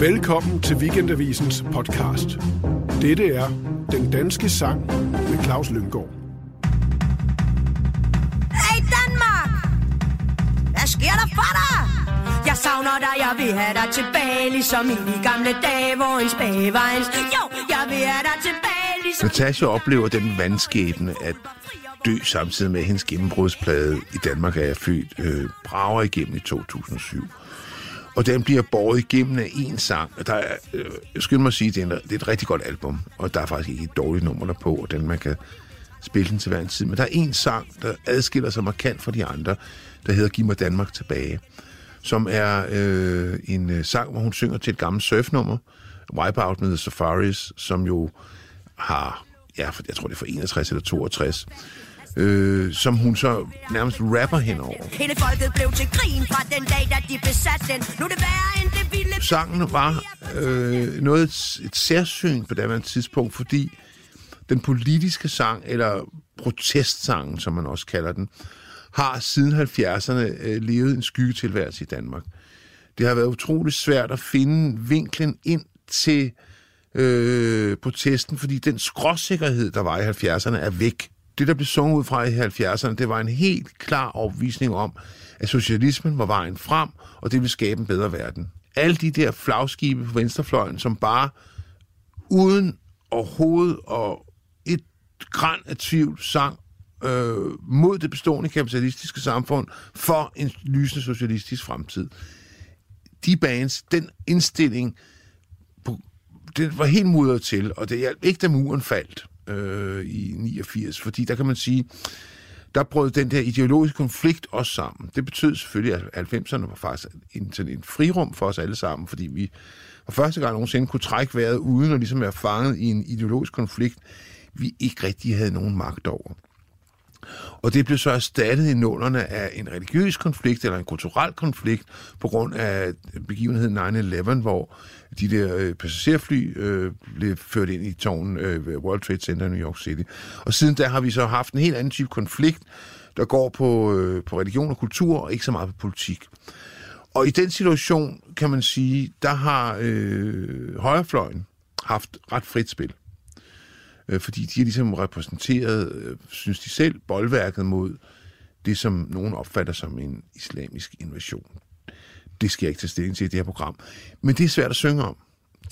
Velkommen til Weekendavisens podcast. Dette er Den Danske Sang med Claus Lynggaard. Hey Danmark! Hvad sker der for dig? Jeg savner dig, jeg vil have dig tilbage Ligesom i de gamle dage, hvor en spage var en Jo, jeg vil have dig tilbage ligesom... Natasha oplever den vandskæbne at dø samtidig med at hendes gennembrudsplade i Danmark er jeg født øh, brager igennem i 2007. Og den bliver båret igennem af en sang. Der er, øh, jeg skynder mig at sige, at det er, en, det er et rigtig godt album, og der er faktisk ikke et dårligt nummer der på, og den man kan spille den til hver en tid. Men der er en sang, der adskiller sig markant fra de andre, der hedder Giv mig Danmark tilbage, som er øh, en øh, sang, hvor hun synger til et gammelt surfnummer, Wipeout med The Safaris, som jo har, ja, jeg tror det er fra 61 eller 62, øh, som hun så nærmest rapper henover. Hele folket blev til grin fra den dag, da de besatte den Nu er det værre end det vilde Sangen var øh, noget et, et særsyn på det tidspunkt, fordi den politiske sang, eller protestsangen, som man også kalder den, har siden 70'erne øh, levet en skyggetilværelse i Danmark. Det har været utroligt svært at finde vinklen ind til øh, protesten, fordi den skråsikkerhed, der var i 70'erne, er væk. Det, der blev sunget ud fra i 70'erne, det var en helt klar opvisning om, at socialismen var vejen frem, og det ville skabe en bedre verden. Alle de der flagskibe på venstrefløjen, som bare uden overhovedet og et græn af tvivl sang øh, mod det bestående kapitalistiske samfund for en lysende socialistisk fremtid. De bands, den indstilling, det var helt mudret til, og det hjalp ikke, da muren faldt øh, i 89, fordi der kan man sige, der brød den der ideologiske konflikt også sammen. Det betød selvfølgelig, at 90'erne var faktisk en, sådan en frirum for os alle sammen, fordi vi for første gang nogensinde kunne trække vejret uden at ligesom være fanget i en ideologisk konflikt, vi ikke rigtig havde nogen magt over. Og det blev så erstattet i nålerne af en religiøs konflikt eller en kulturel konflikt på grund af begivenheden 9-11, hvor de der øh, passagerfly øh, blev ført ind i tårnen øh, ved World Trade Center i New York City. Og siden da har vi så haft en helt anden type konflikt, der går på, øh, på religion og kultur, og ikke så meget på politik. Og i den situation, kan man sige, der har øh, højrefløjen haft ret frit spil øh, fordi de har ligesom repræsenteret, øh, synes de selv, boldværket mod det, som nogen opfatter som en islamisk invasion. Det skal jeg ikke tage stilling til i det her program. Men det er svært at synge om.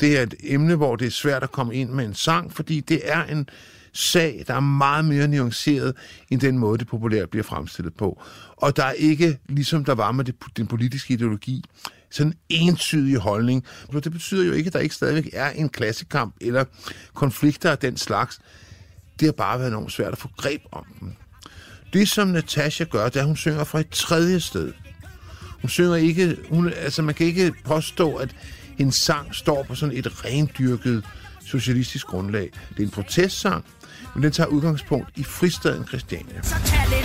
Det er et emne, hvor det er svært at komme ind med en sang, fordi det er en sag, der er meget mere nuanceret end den måde, det populært bliver fremstillet på. Og der er ikke, ligesom der var med det, den politiske ideologi, sådan en entydig holdning. Men det betyder jo ikke, at der ikke stadigvæk er en klassekamp eller konflikter af den slags. Det har bare været enormt svært at få greb om dem. Det, som Natasha gør, det er, at hun synger fra et tredje sted. Hun synger ikke... Hun, altså, man kan ikke påstå, at en sang står på sådan et rendyrket socialistisk grundlag. Det er en protestsang, men den tager udgangspunkt i fristaden Christiania. Så tag lidt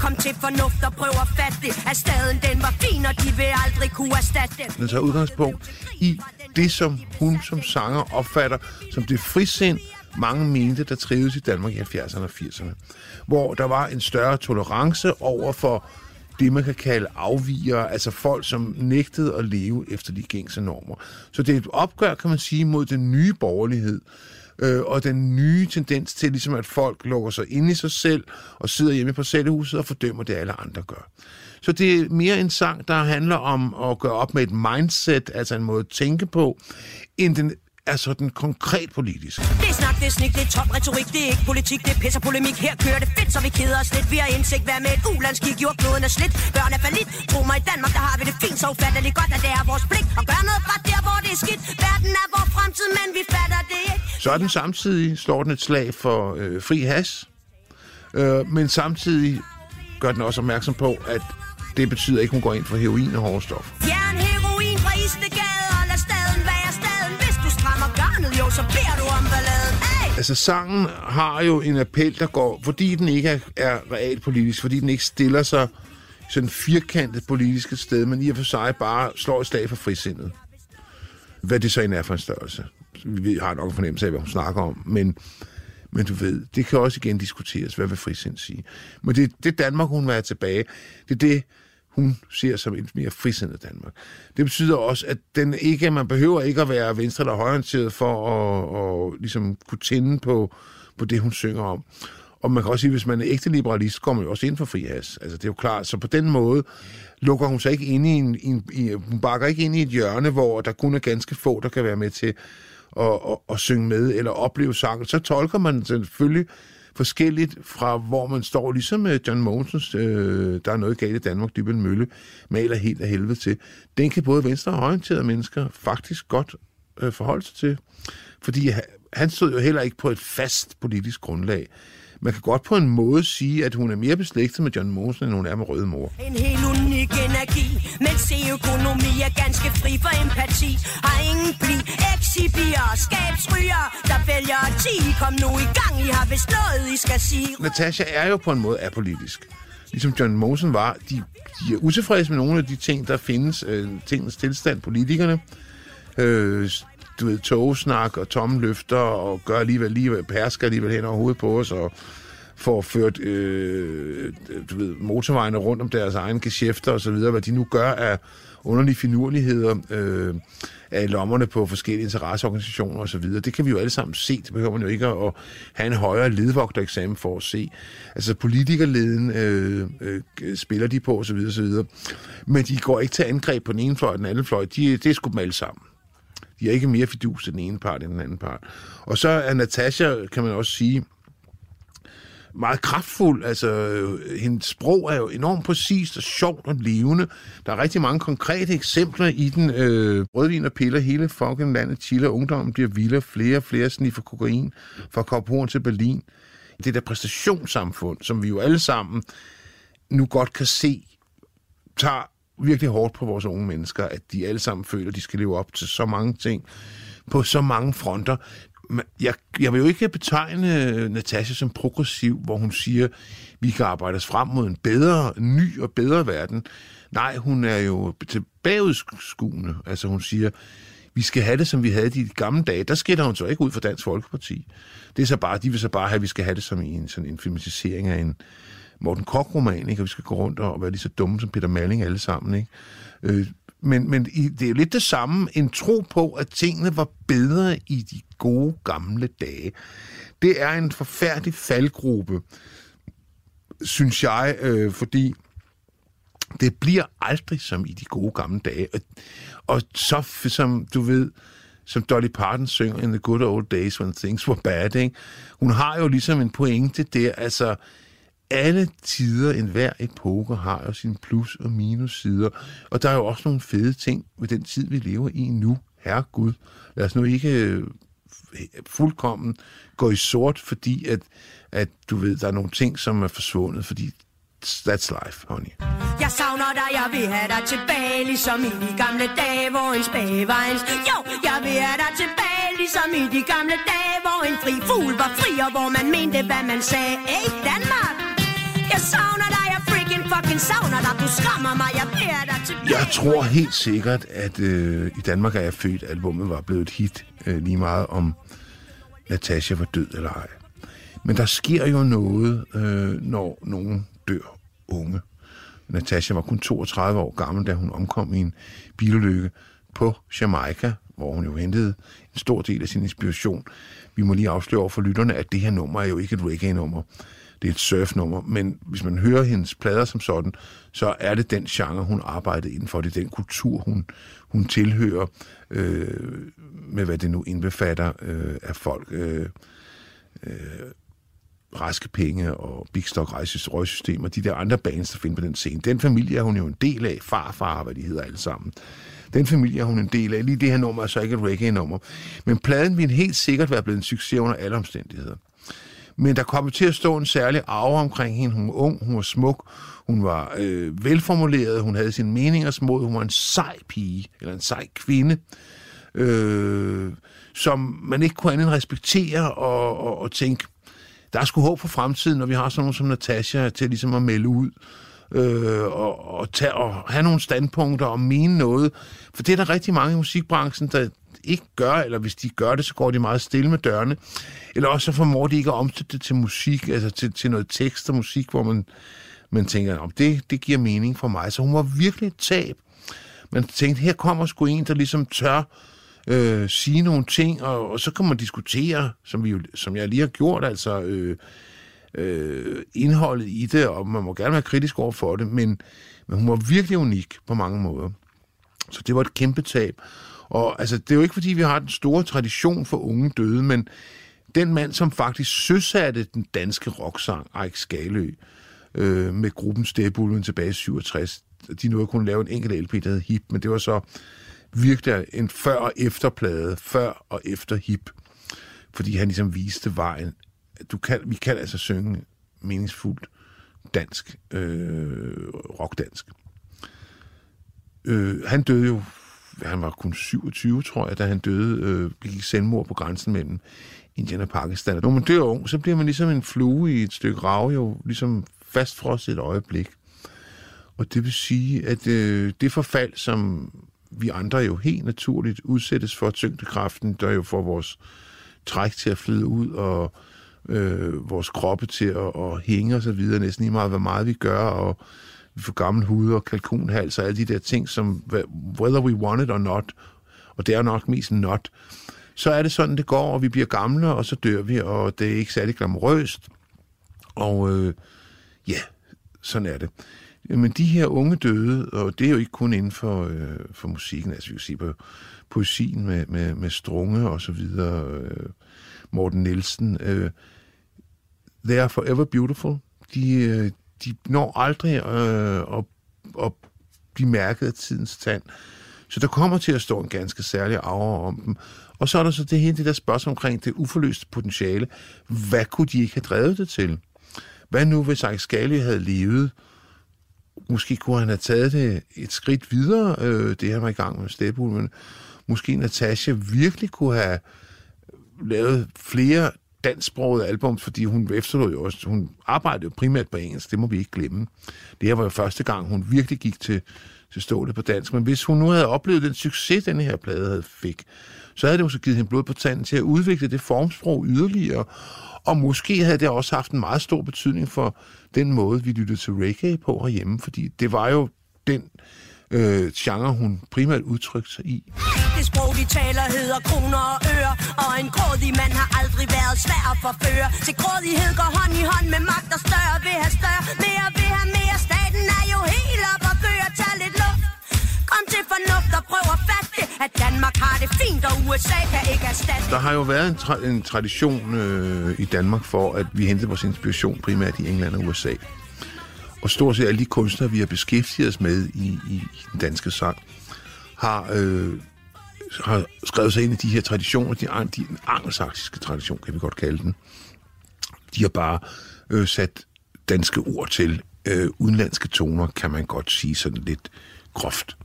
Kom til fornuft og prøv at fatte det At staden den var fin, og de vil aldrig kunne erstatte den Den tager udgangspunkt i det, som hun som sanger opfatter som det frisind, mange mente, der trives i Danmark i 70'erne og 80'erne. Hvor der var en større tolerance over for det, man kan kalde afviger, altså folk, som nægtede at leve efter de gængse normer. Så det er et opgør, kan man sige, mod den nye borgerlighed, øh, og den nye tendens til, ligesom at folk lukker sig ind i sig selv og sidder hjemme på cellehuset og fordømmer det, alle andre gør. Så det er mere en sang, der handler om at gøre op med et mindset, altså en måde at tænke på, end den er sådan konkret politisk. Det er snak, det er snik, det er top retorik, det er ikke politik, det er pisser polemik. Her kører det fedt, så vi keder os lidt. Vi har indsigt, hvad med et ulandskig, jordkloden er slidt. Børn er falit, tro mig i Danmark, der har vi det fint, så ufatteligt godt, at det er vores pligt. Og gør noget fra der, hvor det er skidt. Verden er vores fremtid, men vi fatter det ikke. Så er den samtidig, slår den et slag for øh, fri has, øh, men samtidig gør den også opmærksom på, at det betyder ikke, at hun går ind for heroin og hårde stoffer. Fjern heroin fra Istegade og lad staden være staden. Hvis du strammer garnet, jo, så beder du om balladen. Hey! Altså, sangen har jo en appel, der går, fordi den ikke er, er realpolitisk, fordi den ikke stiller sig sådan firkantet politiske sted, men i og for sig bare slår et slag for frisindet. Hvad det så end er for en størrelse. Vi har nok en fornemmelse af, hvad hun snakker om, men, men du ved, det kan også igen diskuteres, hvad vil frisind sige. Men det, det Danmark, hun vil tilbage, det er det, hun ser som et mere frisindet Danmark. Det betyder også, at den ikke, man behøver ikke at være venstre- eller højorienteret for at, at ligesom kunne tænde på, på det, hun synger om. Og man kan også sige, at hvis man er ægte liberalist, kommer man jo også ind for frihas. Altså, det er jo klart. Så på den måde lukker hun sig ikke ind i en, en, i, hun bakker ikke ind i et hjørne, hvor der kun er ganske få, der kan være med til og, og, og synge med eller opleve sangen. Så tolker man selvfølgelig forskelligt fra, hvor man står, ligesom øh, John Mogensens øh, der er noget galt i Danmark, Dybel Mølle, maler helt af helvede til. Den kan både venstre og orienterede mennesker faktisk godt øh, forholde sig til. Fordi han stod jo heller ikke på et fast politisk grundlag. Man kan godt på en måde sige, at hun er mere beslægtet med John Mosen, end hun er med Røde Mor. En helt unik energi, men se økonomi er ganske fri for empati. Har ingen bli, exibier, skabsryger, der vælger 10. Kom nu i gang, I har vist noget, I skal sige. Natasha er jo på en måde apolitisk. Ligesom John Mosen var. De, de er utilfredse med nogle af de ting, der findes. Øh, tingens tilstand, politikerne. Øh, du ved, togsnak og tomme løfter, og gør alligevel, alligevel persker alligevel hen over hovedet på os, og får ført øh, du ved, motorvejene rundt om deres egne geschæfter og så videre, hvad de nu gør af underlige finurligheder øh, af lommerne på forskellige interesseorganisationer og så videre. Det kan vi jo alle sammen se. Det behøver man jo ikke at have en højere ledvogtereksamen for at se. Altså politikerleden øh, øh, spiller de på og så videre, og så videre. Men de går ikke til angreb på den ene fløj og den anden fløj. De, det er sgu dem alle sammen. De er ikke mere fidus til den ene part end den anden part. Og så er Natasha, kan man også sige, meget kraftfuld. Altså, øh, hendes sprog er jo enormt præcist og sjovt og levende. Der er rigtig mange konkrete eksempler i den. Øh, rødvin og piller hele fucking landet chiller. Ungdommen bliver vildere. Flere og flere sniffer kokain fra Korporen til Berlin. Det der præstationssamfund, som vi jo alle sammen nu godt kan se, tager virkelig hårdt på vores unge mennesker, at de alle sammen føler, at de skal leve op til så mange ting på så mange fronter. Jeg, jeg vil jo ikke betegne øh, Natasha som progressiv, hvor hun siger, vi kan arbejde os frem mod en bedre, ny og bedre verden. Nej, hun er jo tilbageudskuende. Altså hun siger, vi skal have det, som vi havde de gamle dage. Der skiller hun så ikke ud for Dansk Folkeparti. Det er så bare, de vil så bare have, at vi skal have det som en, sådan en filmatisering af en, Morten Koch-roman, ikke? og vi skal gå rundt og være lige så dumme som Peter Malling alle sammen. Ikke? Øh, men, men det er jo lidt det samme, en tro på, at tingene var bedre i de gode gamle dage. Det er en forfærdelig faldgruppe, synes jeg, øh, fordi det bliver aldrig som i de gode gamle dage. Og, og så, som du ved, som Dolly Parton synger in the good old days when things were bad, ikke? hun har jo ligesom en pointe der, altså alle tider, enhver epoke har jo sin plus- og minus-sider. Og der er jo også nogle fede ting ved den tid, vi lever i nu. Herre Gud, lad os nu ikke øh, fuldkommen gå i sort, fordi at, at du ved, der er nogle ting, som er forsvundet, fordi That's life, honey. Jeg savner dig, jeg vil have dig tilbage, ligesom i de gamle dage, hvor en spage var en... Jo, jeg vil have dig tilbage, ligesom i de gamle dage, hvor en fri fugl var fri, og hvor man mente, hvad man sagde. Hey, Danmark! Fucking savner dig. Du skræmmer mig, jeg beder dig tilbage. Jeg tror helt sikkert, at øh, i Danmark er jeg født, albumet var blevet et hit øh, lige meget om Natasha var død eller ej. Men der sker jo noget, øh, når nogen dør unge. Natasha var kun 32 år gammel, da hun omkom i en bilulykke på Jamaica, hvor hun jo hentede en stor del af sin inspiration. Vi må lige afsløre over for lytterne, at det her nummer er jo ikke et reggae-nummer det er et surfnummer, men hvis man hører hendes plader som sådan, så er det den genre, hun arbejdede inden for. Det er den kultur, hun, hun tilhører, øh, med hvad det nu indbefatter øh, af folk. Øh, øh, raske penge og Big Stock røgsystemer, de der andre bands, der finder på den scene. Den familie er hun jo en del af. Farfar, hvad de hedder alle sammen. Den familie er hun en del af. Lige det her nummer er så ikke et reggae-nummer. Men pladen vil helt sikkert være blevet en succes under alle omstændigheder. Men der kom til at stå en særlig arve omkring hende. Hun var ung, hun var smuk, hun var øh, velformuleret, hun havde sine meningers mod, hun var en sej pige, eller en sej kvinde, øh, som man ikke kunne andet respektere og, og, og tænke, der er sgu håb for fremtiden, når vi har sådan nogen som Natasha til ligesom at melde ud øh, og, og, tage, og have nogle standpunkter og mene noget. For det er der rigtig mange i musikbranchen, der, ikke gør, eller hvis de gør det, så går de meget stille med dørene. Eller også så formår de ikke at omsætte det til musik, altså til, til noget tekst og musik, hvor man man tænker, om det, det giver mening for mig. Så hun var virkelig et tab. Man tænkte, her kommer sgu en, der ligesom tør øh, sige nogle ting, og, og så kan man diskutere, som, vi jo, som jeg lige har gjort, altså øh, øh, indholdet i det, og man må gerne være kritisk over for det, men, men hun var virkelig unik på mange måder. Så det var et kæmpe tab. Og altså, det er jo ikke, fordi vi har den store tradition for unge døde, men den mand, som faktisk søsatte den danske rocksang, Eik Skalø, øh, med gruppen Stebulven tilbage i 67, de nåede kun lave en enkelt LP, der hed Hip, men det var så virkelig en før- og efterplade, før og efter Hip, fordi han ligesom viste vejen. Du kan, vi kan altså synge meningsfuldt dansk, øh, rockdansk. Øh, han døde jo, han var kun 27, tror jeg, da han døde, øh, gik selvmord på grænsen mellem Indien og Pakistan. Når man dør ung, så bliver man ligesom en flue i et stykke rav, jo ligesom fastfrosset et øjeblik. Og det vil sige, at øh, det forfald, som vi andre jo helt naturligt udsættes for tyngdekraften, der jo får vores træk til at flyde ud, og øh, øh, vores kroppe til at, at hænge og så videre, næsten lige meget, hvor meget vi gør, og vi får gammel hud og kalkunhals og alle de der ting, som whether we want it or not, og det er nok mest not, så er det sådan, det går, og vi bliver gamle, og så dør vi, og det er ikke særlig glamorøst. Og øh, ja, sådan er det. Men de her unge døde, og det er jo ikke kun inden for, øh, for musikken, altså vi kan sige på poesien med, med, med Strunge og så videre, øh, Morten Nielsen, øh, they are forever beautiful. De, øh, de når aldrig øh, at, at blive mærket af tidens tand. Så der kommer til at stå en ganske særlig aura om dem. Og så er der så det hele det der spørgsmål omkring det uforløste potentiale. Hvad kunne de ikke have drevet det til? Hvad nu, hvis Alex havde levet? Måske kunne han have taget det et skridt videre, øh, det han var i gang med Stepul, men måske Natasha virkelig kunne have lavet flere dansksprogede album, fordi hun efterlod jo også, hun arbejdede jo primært på engelsk, det må vi ikke glemme. Det her var jo første gang, hun virkelig gik til, til stålet på dansk, men hvis hun nu havde oplevet den succes, den her plade havde fik, så havde det også givet hende blod på tanden til at udvikle det formsprog yderligere, og måske havde det også haft en meget stor betydning for den måde, vi lyttede til reggae på herhjemme, fordi det var jo den øh, genre, hun primært udtrykte sig i. Det sprog, de taler, hedder kroner og øre, og en grådig mand har aldrig været svær at forføre. Til grådighed går hånd i hånd med magt og større, vil have større, mere vil have mere. Staten er jo helt op og kører, tag lidt luft. Kom til fornuft og prøv at fatte at Danmark har det fint, og USA kan ikke erstatte Der har jo været en, tra- en tradition øh, i Danmark for, at vi hentede vores inspiration primært i England og USA. Og stort set alle de kunstnere, vi har beskæftiget os med i, i, i den danske sang, har, øh, har skrevet sig ind i de her traditioner, de, de, den angelsaksiske tradition, kan vi godt kalde den. De har bare øh, sat danske ord til øh, udenlandske toner, kan man godt sige sådan lidt groft.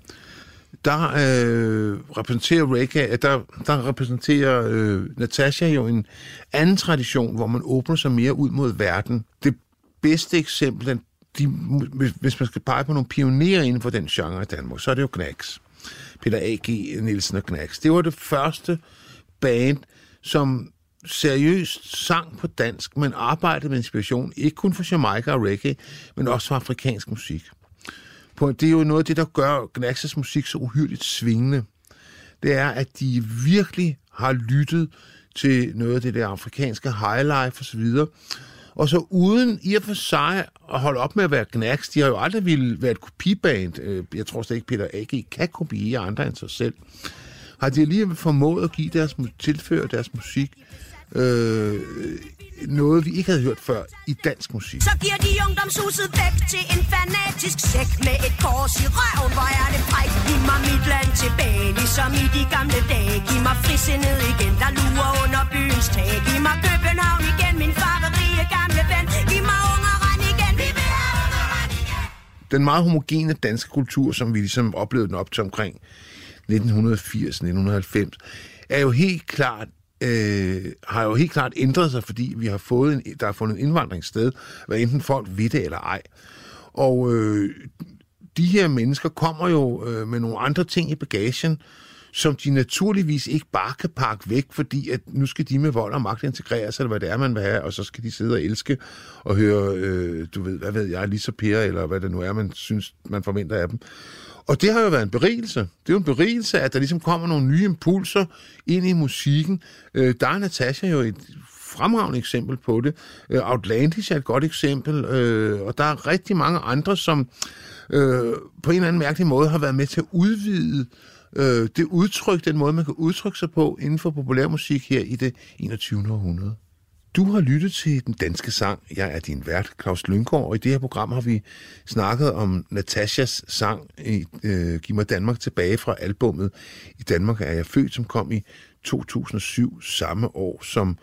Der øh, repræsenterer reggae, øh, der, der repræsenterer øh, Natasha jo en anden tradition, hvor man åbner sig mere ud mod verden. Det bedste eksempel, den de, hvis man skal pege på nogle pionerer inden for den genre i Danmark, så er det jo Knacks. Peter A.G. Nielsen og Knacks. Det var det første band, som seriøst sang på dansk, men arbejdede med inspiration, ikke kun fra Jamaica og reggae, men også fra afrikansk musik. Det er jo noget af det, der gør Knacks' musik så uhyrligt svingende. Det er, at de virkelig har lyttet til noget af det der afrikanske highlife osv., og så uden i og for sig at holde op med at være knacks, de har jo aldrig ville være et kopiband. Øh, jeg tror slet ikke, Peter A.G. kan kopiere andre end sig selv. Har de alligevel formået at give deres, tilføre deres musik øh, noget, vi ikke havde hørt før i dansk musik. Så giver de ungdomshuset væk til en fanatisk sæk med et kors i røven. Hvor er det fræk? Giv mig mit land tilbage, ligesom i de gamle dage. Giv mig frisindet igen, der lurer under byens tag. Giv mig København igen, min farverige gamle ven. Giv mig ungeren igen, vi vil have ungeren igen. Den meget homogene danske kultur, som vi ligesom oplevede den op til omkring 1980-1990, er jo helt klart øh, har jo helt klart ændret sig, fordi vi har fået en, der har fundet en indvandring sted, hvad enten folk ved det eller ej. Og øh, de her mennesker kommer jo øh, med nogle andre ting i bagagen, som de naturligvis ikke bare kan pakke væk, fordi at nu skal de med vold og magt integreres, eller hvad det er, man vil have, og så skal de sidde og elske og høre, øh, du ved, hvad ved jeg, Lisa Per, eller hvad det nu er, man synes, man forventer af dem. Og det har jo været en berigelse. Det er jo en berigelse, at der ligesom kommer nogle nye impulser ind i musikken. Øh, der er Natasha jo et fremragende eksempel på det. Øh, Outlandish er et godt eksempel, øh, og der er rigtig mange andre, som øh, på en eller anden mærkelig måde har været med til at udvide øh, det udtryk, den måde, man kan udtrykke sig på inden for populærmusik her i det 21. århundrede. Du har lyttet til Den Danske Sang. Jeg er din vært, Claus Lyngård, og i det her program har vi snakket om Natashas sang i øh, Giv mig Danmark tilbage fra albummet I Danmark er jeg født, som kom i 2007, samme år som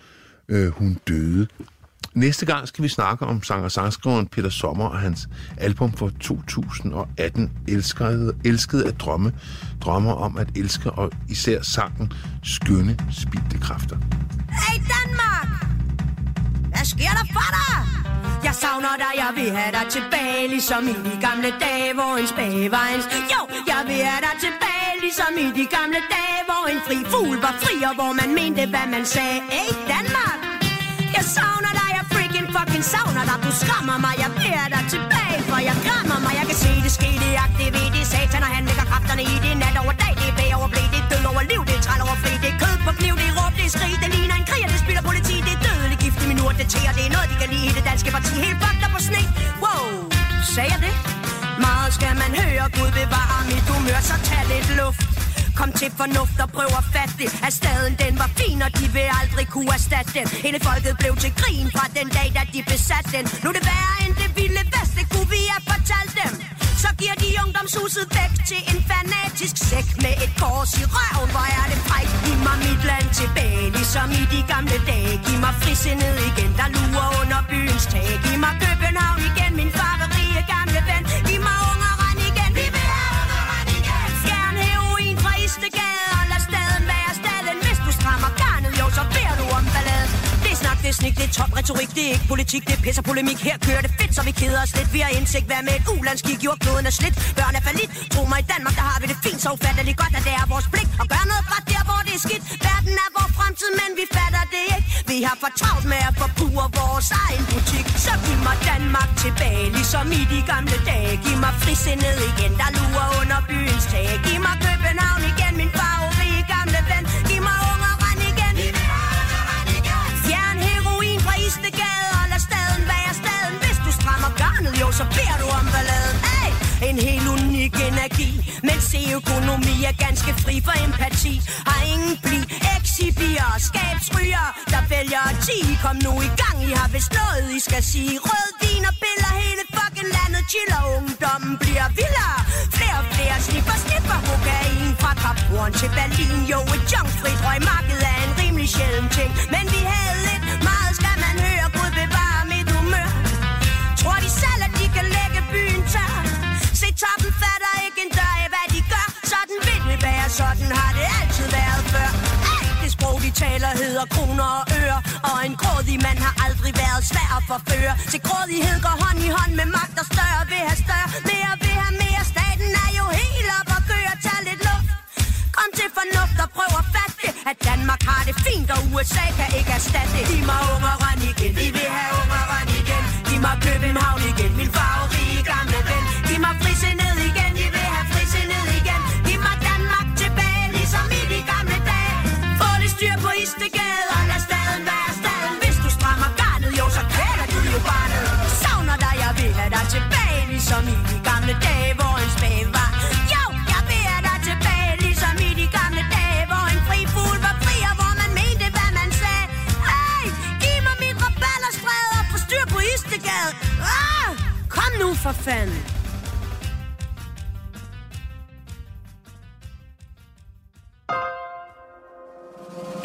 øh, hun døde. Næste gang skal vi snakke om sanger sangskriveren Peter Sommer og hans album fra 2018, Elskede, Elskede at drømme, drømmer om at elske og især sangen Skønne Spildte Kræfter. Hey Danmark! Sker der for dig? Jeg savner dig, jeg vil have dig tilbage Ligesom i de gamle dage, hvor en spage var en... Jo, jeg vil have dig tilbage Ligesom i de gamle dage, hvor en fri fugl var fri Og hvor man mente, hvad man sagde. Ej, Danmark! Jeg savner dig, jeg freaking fucking savner dig. Du skræmmer mig, jeg vil have dig tilbage For jeg græmmer mig, jeg kan se det ske Det aktiverer det satan, og han lægger kræfterne i det Nat over dag, det er bag over blæ Det er død over liv, det er træl over fri. Det er kød på kniv, det er råb, det er skrig Det ligner gift det er noget, de kan lide i det danske parti. Helt fucked up på sne. Wow, sagde jeg det? Meget skal man høre, Gud bevare mit humør Så tag lidt luft. Kom til fornuft og prøv at fatte det. At staden den var fin, og de vil aldrig kunne erstatte den. Hele folket blev til grin fra den dag, da de besatte den. Nu er det værre end det vilde vest, det kunne vi have fortalt dem? Så giver de ungdomshuset væk til en fanatisk sæk Med et kors i røven, hvor er det fræk Giv mig mit land tilbage, ligesom i de gamle dage. Giv mig frisindet igen, der lurer under byens tag. Giv mig København igen, min far Det er det snik, det er top retorik Det er ikke politik, det er pisser polemik. Her kører det fedt, så vi keder os lidt. Vi har indsigt, hvad med et ulandskig? Jordkloden er slidt, børn er falit Tro mig, i Danmark, der har vi det fint Så ufatteligt godt, at det er vores pligt Og gøre noget ret der, hvor det er skidt. Verden er vores fremtid, men vi fatter det ikke. Vi har for travlt med at forbruge vores egen butik. Så giv mig Danmark tilbage Ligesom i de gamle dage. Giv mig frisindet igen, der lurer under byens tag. Giv mig København igen, så beder du om balladen hey! En helt unik energi Mens økonomi er ganske fri for empati. Har ingen bli Exibier, skabsryger Der vælger at 10 Kom nu i gang, I har vist noget I skal sige. Rød vin og biller Hele fucking landet chiller. Ungdommen bliver vildere. Flere og flere snipper, snipper Kokain. Fra Kaphorn til Berlin Jo, et junkfrit røgmarked er en rimelig sjælden ting. Men vi havde lidt Meget skam tør Se toppen fatter ikke en dør af, hvad de gør. Sådan vil det være, sådan har det altid været før. Hey! Det sprog, de taler, hedder kroner og øre. Og en grådig mand har aldrig været svær at forføre. Til grådighed går hånd i hånd med magt og større Vil have større, mere vil have mere. Staten er jo helt op og gør, tag lidt luft. Kom til fornuft og prøv at fatte det At Danmark har det fint, og USA kan ikke erstatte det. Giv mig ungeren igen, vi vil have ungeren igen. Giv mig København igen, min favorit Giv mig igen, vi vil have frisindet igen. Giv mig Danmark tilbage, ligesom i de gamle dage. Få det styr på Istegade, og lad staden være staden? Hvis du strammer garnet, jo, så kvæler du jo barnet. Savner dig, jeg vil have dig tilbage, ligesom i de gamle dage Hvor en spage var. Jo, jeg vil have dig tilbage, ligesom i de gamle dage Hvor en fri fugl var fri, og hvor man mente, hvad man sagde. Hey, giv mig mit rabalderstræde og få styr på Istegade. Ah, Kom nu for fanden.